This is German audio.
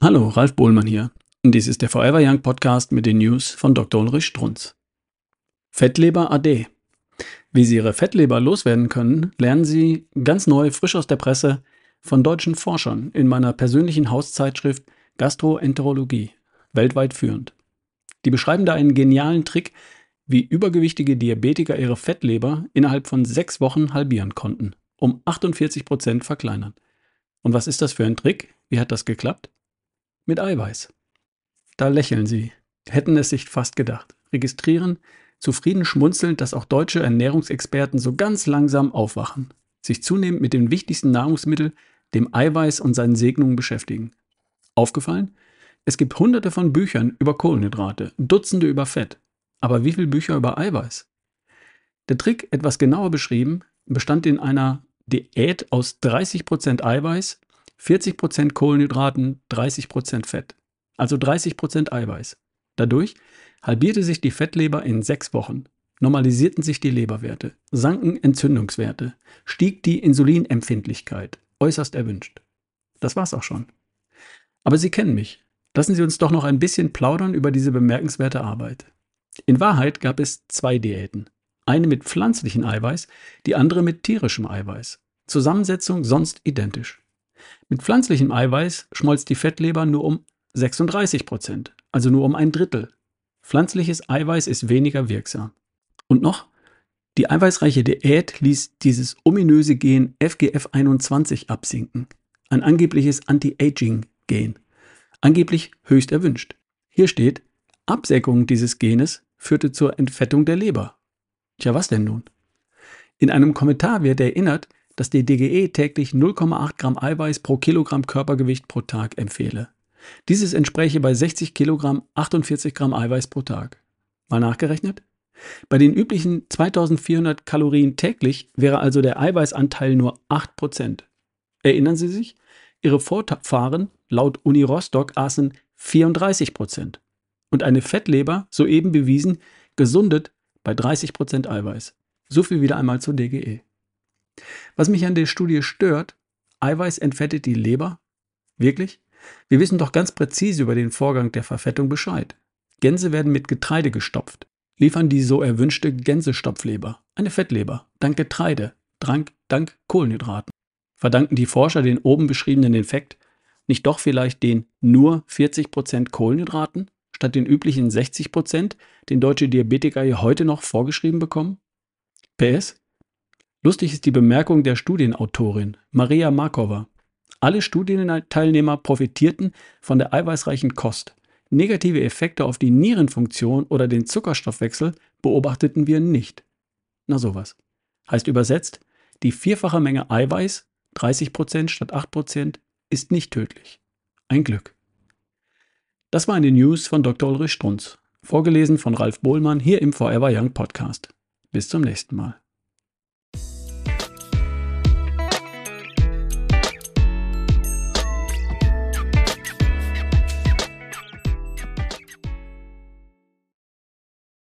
Hallo, Ralf Bohlmann hier. Dies ist der Forever Young Podcast mit den News von Dr. Ulrich Strunz. Fettleber AD. Wie Sie Ihre Fettleber loswerden können, lernen Sie ganz neu, frisch aus der Presse, von deutschen Forschern in meiner persönlichen Hauszeitschrift Gastroenterologie, weltweit führend. Die beschreiben da einen genialen Trick, wie übergewichtige Diabetiker ihre Fettleber innerhalb von sechs Wochen halbieren konnten, um 48 Prozent verkleinern. Und was ist das für ein Trick? Wie hat das geklappt? Mit Eiweiß. Da lächeln sie, hätten es sich fast gedacht, registrieren, zufrieden schmunzelnd, dass auch deutsche Ernährungsexperten so ganz langsam aufwachen, sich zunehmend mit dem wichtigsten Nahrungsmittel, dem Eiweiß und seinen Segnungen beschäftigen. Aufgefallen? Es gibt hunderte von Büchern über Kohlenhydrate, Dutzende über Fett. Aber wie viele Bücher über Eiweiß? Der Trick, etwas genauer beschrieben, bestand in einer Diät aus 30% Eiweiß, 40% Kohlenhydraten, 30% Fett. Also 30% Eiweiß. Dadurch halbierte sich die Fettleber in sechs Wochen, normalisierten sich die Leberwerte, sanken Entzündungswerte, stieg die Insulinempfindlichkeit, äußerst erwünscht. Das war's auch schon. Aber Sie kennen mich. Lassen Sie uns doch noch ein bisschen plaudern über diese bemerkenswerte Arbeit. In Wahrheit gab es zwei Diäten. Eine mit pflanzlichem Eiweiß, die andere mit tierischem Eiweiß. Zusammensetzung sonst identisch. Mit pflanzlichem Eiweiß schmolz die Fettleber nur um 36 Prozent, also nur um ein Drittel. Pflanzliches Eiweiß ist weniger wirksam. Und noch, die eiweißreiche Diät ließ dieses ominöse Gen FGF21 absinken, ein angebliches Anti-Aging-Gen, angeblich höchst erwünscht. Hier steht, Absäckung dieses Genes führte zur Entfettung der Leber. Tja, was denn nun? In einem Kommentar wird erinnert, dass die DGE täglich 0,8 Gramm Eiweiß pro Kilogramm Körpergewicht pro Tag empfehle. Dieses entspräche bei 60 Kilogramm 48 Gramm Eiweiß pro Tag. Mal nachgerechnet? Bei den üblichen 2400 Kalorien täglich wäre also der Eiweißanteil nur 8%. Erinnern Sie sich? Ihre Vorfahren laut Uni Rostock aßen 34%. Und eine Fettleber, soeben bewiesen, gesundet bei 30% Eiweiß. So viel wieder einmal zur DGE. Was mich an der Studie stört, Eiweiß entfettet die Leber? Wirklich? Wir wissen doch ganz präzise über den Vorgang der Verfettung Bescheid. Gänse werden mit Getreide gestopft, liefern die so erwünschte Gänsestopfleber, eine Fettleber, dank Getreide, dank, dank Kohlenhydraten. Verdanken die Forscher den oben beschriebenen Effekt nicht doch vielleicht den nur 40% Kohlenhydraten statt den üblichen 60%, den deutsche Diabetiker ja heute noch vorgeschrieben bekommen? PS, Lustig ist die Bemerkung der Studienautorin Maria Markova. Alle Studienteilnehmer profitierten von der eiweißreichen Kost. Negative Effekte auf die Nierenfunktion oder den Zuckerstoffwechsel beobachteten wir nicht. Na sowas. Heißt übersetzt, die vierfache Menge Eiweiß, 30% statt 8%, ist nicht tödlich. Ein Glück. Das war eine News von Dr. Ulrich Strunz, vorgelesen von Ralf Bohlmann hier im Forever Young Podcast. Bis zum nächsten Mal.